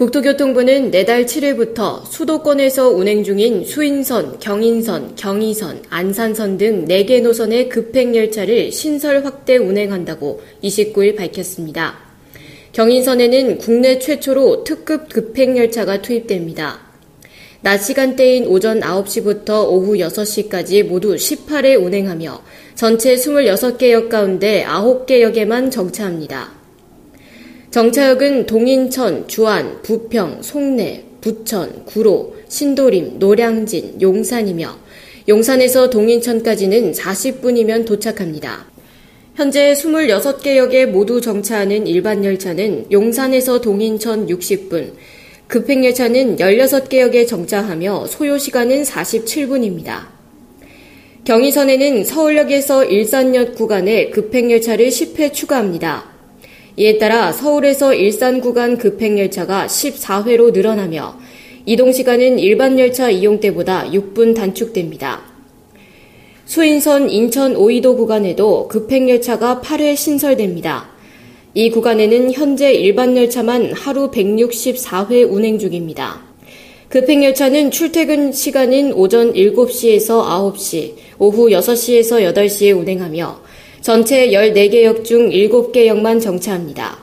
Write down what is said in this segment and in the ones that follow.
국토교통부는 내달 7일부터 수도권에서 운행 중인 수인선, 경인선, 경의선, 안산선 등 4개 노선의 급행열차를 신설 확대 운행한다고 29일 밝혔습니다. 경인선에는 국내 최초로 특급 급행열차가 투입됩니다. 낮 시간대인 오전 9시부터 오후 6시까지 모두 18회 운행하며 전체 26개 역 가운데 9개 역에만 정차합니다. 정차역은 동인천, 주안, 부평, 송내, 부천, 구로, 신도림, 노량진, 용산이며 용산에서 동인천까지는 40분이면 도착합니다. 현재 26개 역에 모두 정차하는 일반 열차는 용산에서 동인천 60분, 급행열차는 16개 역에 정차하며 소요시간은 47분입니다. 경의선에는 서울역에서 일산역 구간에 급행열차를 10회 추가합니다. 이에 따라 서울에서 일산 구간 급행열차가 14회로 늘어나며 이동시간은 일반 열차 이용 때보다 6분 단축됩니다. 수인선 인천 오이도 구간에도 급행열차가 8회 신설됩니다. 이 구간에는 현재 일반 열차만 하루 164회 운행 중입니다. 급행열차는 출퇴근 시간인 오전 7시에서 9시, 오후 6시에서 8시에 운행하며 전체 14개 역 중 7개 역만 정차합니다.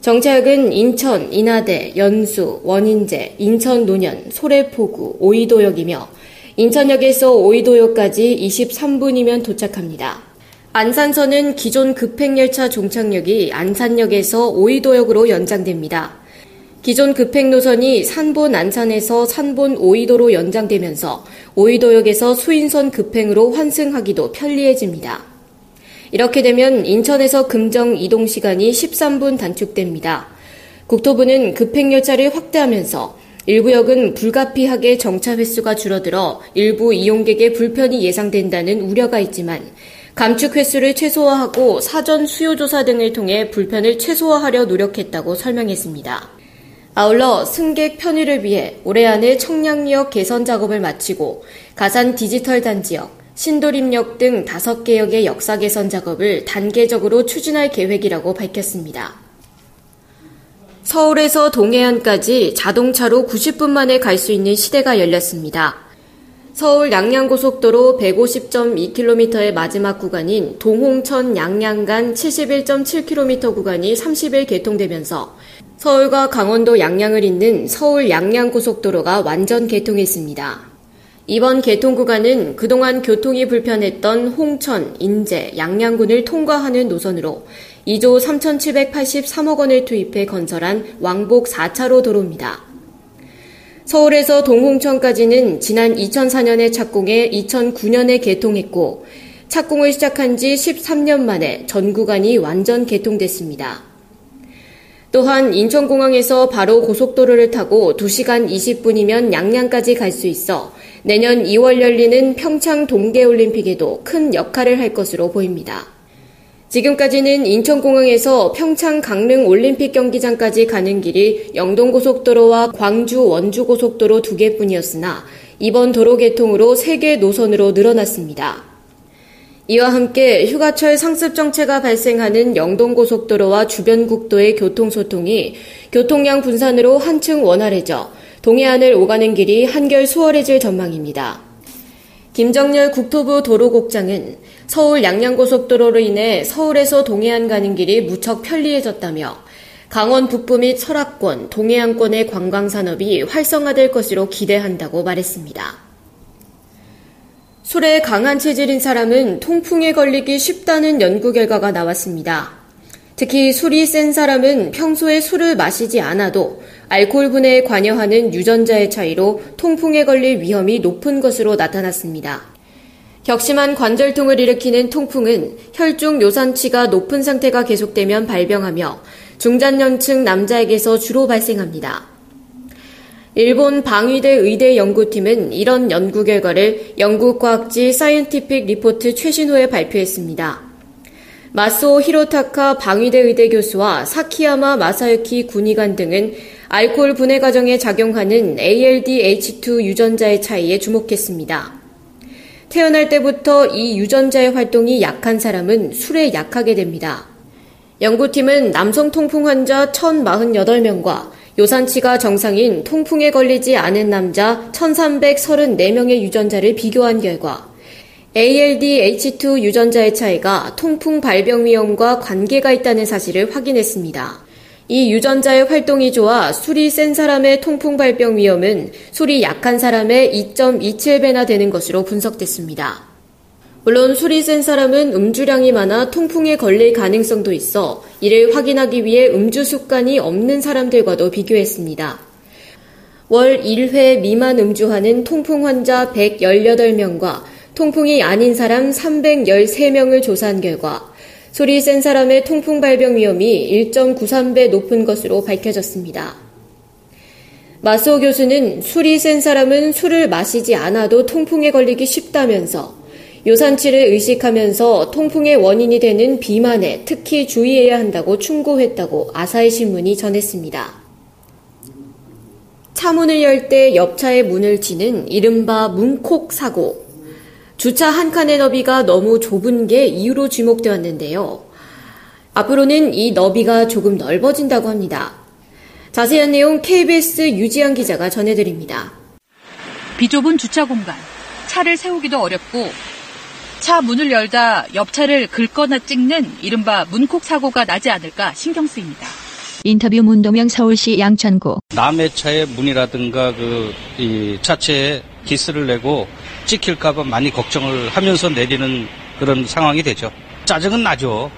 정차역은 인천, 인하대, 연수, 원인제, 인천 노년, 소래포구, 오이도역이며 인천역에서 오이도역까지 23분이면 도착합니다. 안산선은 기존 급행열차 종착역이 안산역에서 오이도역으로 연장됩니다. 기존 급행 노선이 산본 안산에서 산본 오이도로 연장되면서 오이도역에서 수인선 급행으로 환승하기도 편리해집니다. 이렇게 되면 인천에서 금정 이동 시간이 13분 단축됩니다. 국토부는 급행열차를 확대하면서 일부 역은 불가피하게 정차 횟수가 줄어들어 일부 이용객의 불편이 예상된다는 우려가 있지만 감축 횟수를 최소화하고 사전 수요조사 등을 통해 불편을 최소화하려 노력했다고 설명했습니다. 아울러 승객 편의를 위해 올해 안에 청량역 개선 작업을 마치고 가산 디지털 단지역, 신도림역 등 5개 역의 역사 개선 작업을 단계적으로 추진할 계획이라고 밝혔습니다. 서울에서 동해안까지 자동차로 90분 만에 갈 수 있는 시대가 열렸습니다. 서울 양양고속도로 150.2km의 마지막 구간인 동홍천 양양 간 71.7km 구간이 30일 개통되면서 서울과 강원도 양양을 잇는 서울 양양고속도로가 완전 개통했습니다. 이번 개통 구간은 그동안 교통이 불편했던 홍천, 인제, 양양군을 통과하는 노선으로 2조 3,783억 원을 투입해 건설한 왕복 4차로 도로입니다. 서울에서 동홍천까지는 지난 2004년에 착공해 2009년에 개통했고 착공을 시작한 지 13년 만에 전 구간이 완전 개통됐습니다. 또한 인천공항에서 바로 고속도로를 타고 2시간 20분이면 양양까지 갈 수 있어 내년 2월 열리는 평창 동계올림픽에도 큰 역할을 할 것으로 보입니다. 지금까지는 인천공항에서 평창 강릉 올림픽 경기장까지 가는 길이 영동고속도로와 광주 원주고속도로 두 개뿐이었으나 이번 도로 개통으로 세 개 노선으로 늘어났습니다. 이와 함께 휴가철 상습 정체가 발생하는 영동고속도로와 주변 국도의 교통소통이 교통량 분산으로 한층 원활해져 동해안을 오가는 길이 한결 수월해질 전망입니다. 김정렬 국토부 도로국장은 서울 양양고속도로로 인해 서울에서 동해안 가는 길이 무척 편리해졌다며 강원 북부 및 설악권, 동해안권의 관광산업이 활성화될 것으로 기대한다고 말했습니다. 술에 강한 체질인 사람은 통풍에 걸리기 쉽다는 연구 결과가 나왔습니다. 특히 술이 센 사람은 평소에 술을 마시지 않아도 알코올 분해에 관여하는 유전자의 차이로 통풍에 걸릴 위험이 높은 것으로 나타났습니다. 격심한 관절통을 일으키는 통풍은 혈중 요산치가 높은 상태가 계속되면 발병하며 중장년층 남자에게서 주로 발생합니다. 일본 방위대 의대 연구팀은 이런 연구 결과를 영국 과학지 사이언티픽 리포트 최신호에 발표했습니다. 마소 히로타카 방위대 의대 교수와 사키야마 마사유키 군의관 등은 알코올 분해 과정에 작용하는 ALDH2 유전자의 차이에 주목했습니다. 태어날 때부터 이 유전자의 활동이 약한 사람은 술에 약하게 됩니다. 연구팀은 남성 통풍 환자 1048명과 요산치가 정상인 통풍에 걸리지 않은 남자 1334명의 유전자를 비교한 결과 ALDH2 유전자의 차이가 통풍 발병 위험과 관계가 있다는 사실을 확인했습니다. 이 유전자의 활동이 좋아 술이 센 사람의 통풍 발병 위험은 술이 약한 사람의 2.27배나 되는 것으로 분석됐습니다. 물론 술이 센 사람은 음주량이 많아 통풍에 걸릴 가능성도 있어 이를 확인하기 위해 음주 습관이 없는 사람들과도 비교했습니다. 월 1회 미만 음주하는 통풍 환자 118명과 통풍이 아닌 사람 313명을 조사한 결과 소리 센 사람의 통풍 발병 위험이 1.93배 높은 것으로 밝혀졌습니다. 마스오 교수는 술이 센 사람은 술을 마시지 않아도 통풍에 걸리기 쉽다면서 요산치를 의식하면서 통풍의 원인이 되는 비만에 특히 주의해야 한다고 충고했다고 아사히 신문이 전했습니다. 차문을 열 때 옆차의 문을 치는 이른바 문콕 사고. 주차 한 칸의 너비가 너무 좁은 게 이유로 지목되었는데요. 앞으로는 이 너비가 조금 넓어진다고 합니다. 자세한 내용 KBS 유지한 기자가 전해드립니다. 비좁은 주차 공간, 차를 세우기도 어렵고 차 문을 열다 옆차를 긁거나 찍는 이른바 문콕 사고가 나지 않을까 신경 쓰입니다. 인터뷰 문도명 서울시 양천구. 남의 차의 문이라든가 그이 차체에 기스를 내고 찍힐까봐 많이 걱정을 하면서 내리는 그런 상황이 되죠. 짜증은 나죠.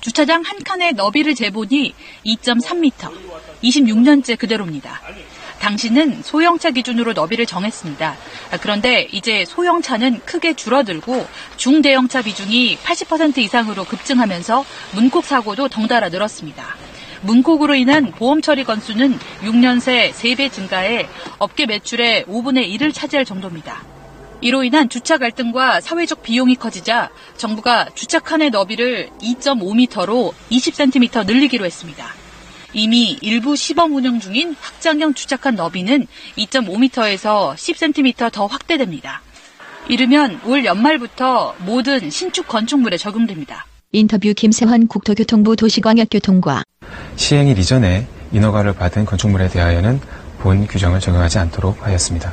주차장 한 칸의 너비를 재보니 2.3m, 26년째 그대로입니다. 당시는 소형차 기준으로 너비를 정했습니다. 그런데 이제 소형차는 크게 줄어들고 중대형차 비중이 80% 이상으로 급증하면서 문콕 사고도 덩달아 늘었습니다. 문콕으로 인한 보험 처리 건수는 6년 새 3배 증가해 업계 매출의 5분의 1을 차지할 정도입니다. 이로 인한 주차 갈등과 사회적 비용이 커지자 정부가 주차 칸의 너비를 2.5m로 20cm 늘리기로 했습니다. 이미 일부 시범 운영 중인 확장형 주차칸 너비는 2.5m에서 10cm 더 확대됩니다. 이르면 올 연말부터 모든 신축 건축물에 적용됩니다. 인터뷰 김세환 국토교통부 도시광역교통과 시행일 이전에 인허가를 받은 건축물에 대하여는 본 규정을 적용하지 않도록 하였습니다.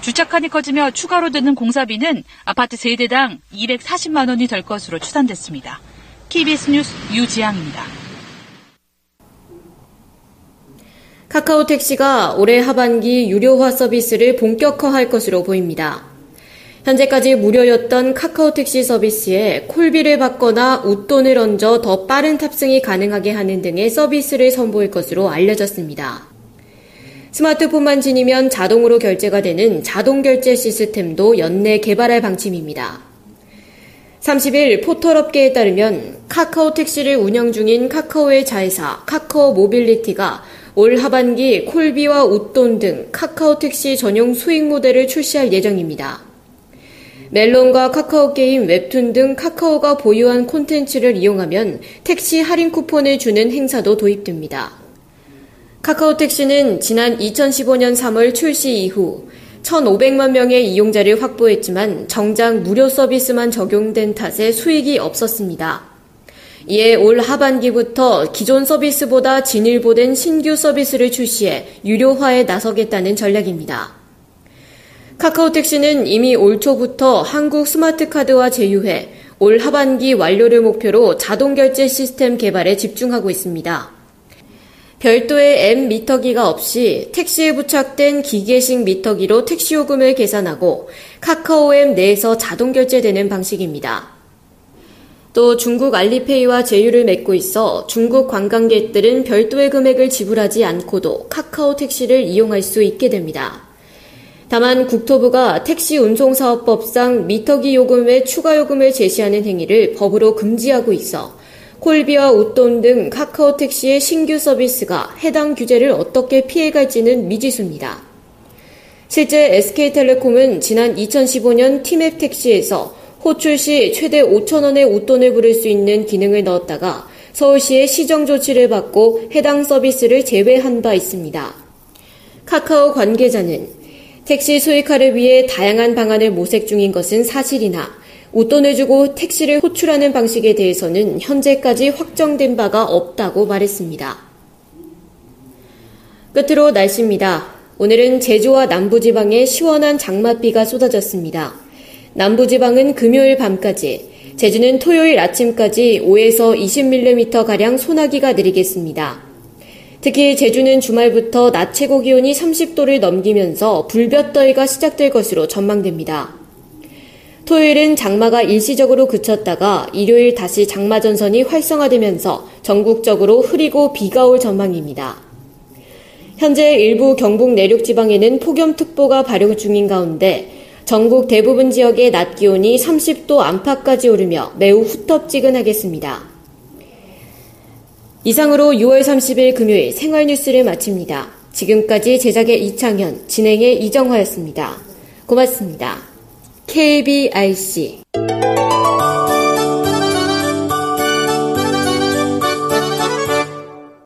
주차칸이 커지며 추가로 드는 공사비는 아파트 세대당 240만 원이 될 것으로 추산됐습니다. KBS 뉴스 유지양입니다. 카카오 택시가 올해 하반기 유료화 서비스를 본격화할 것으로 보입니다. 현재까지 무료였던 카카오 택시 서비스에 콜비를 받거나 웃돈을 얹어 더 빠른 탑승이 가능하게 하는 등의 서비스를 선보일 것으로 알려졌습니다. 스마트폰만 지니면 자동으로 결제가 되는 자동 결제 시스템도 연내 개발할 방침입니다. 30일 포털업계에 따르면 카카오 택시를 운영 중인 카카오의 자회사 카카오 모빌리티가 올 하반기 콜비와 웃돈 등 카카오 택시 전용 수익 모델을 출시할 예정입니다. 멜론과 카카오 게임, 웹툰 등 카카오가 보유한 콘텐츠를 이용하면 택시 할인 쿠폰을 주는 행사도 도입됩니다. 카카오 택시는 지난 2015년 3월 출시 이후 1,500만 명의 이용자를 확보했지만 정작 무료 서비스만 적용된 탓에 수익이 없었습니다. 이에 올 하반기부터 기존 서비스보다 진일보된 신규 서비스를 출시해 유료화에 나서겠다는 전략입니다. 카카오택시는 이미 올 초부터 한국 스마트카드와 제휴해 올 하반기 완료를 목표로 자동 결제 시스템 개발에 집중하고 있습니다. 별도의 M 미터기가 없이 택시에 부착된 기계식 미터기로 택시 요금을 계산하고 카카오 앱 내에서 자동 결제되는 방식입니다. 또 중국 알리페이와 제휴를 맺고 있어 중국 관광객들은 별도의 금액을 지불하지 않고도 카카오 택시를 이용할 수 있게 됩니다. 다만 국토부가 택시 운송사업법상 미터기 요금 외 추가 요금을 제시하는 행위를 법으로 금지하고 있어 콜비와 웃돈 등 카카오 택시의 신규 서비스가 해당 규제를 어떻게 피해갈지는 미지수입니다. 실제 SK텔레콤은 지난 2015년 티맵 택시에서 호출 시 최대 5천원의 웃돈을 부를 수 있는 기능을 넣었다가 서울시의 시정 조치를 받고 해당 서비스를 제외한 바 있습니다. 카카오 관계자는 택시 수익화를 위해 다양한 방안을 모색 중인 것은 사실이나 웃돈을 주고 택시를 호출하는 방식에 대해서는 현재까지 확정된 바가 없다고 말했습니다. 끝으로 날씨입니다. 오늘은 제주와 남부지방에 시원한 장맛비가 쏟아졌습니다. 남부지방은 금요일 밤까지, 제주는 토요일 아침까지 5에서 20mm가량 소나기가 내리겠습니다. 특히 제주는 주말부터 낮 최고 기온이 30도를 넘기면서 불볕더위가 시작될 것으로 전망됩니다. 토요일은 장마가 일시적으로 그쳤다가 일요일 다시 장마 전선이 활성화되면서 전국적으로 흐리고 비가 올 전망입니다. 현재 일부 경북 내륙 지방에는 폭염특보가 발효 중인 가운데 전국 대부분 지역의 낮 기온이 30도 안팎까지 오르며 매우 후텁지근하겠습니다. 이상으로 6월 30일 금요일 생활 뉴스를 마칩니다. 지금까지 제작의 이창현, 진행의 이정화였습니다. 고맙습니다. KBIC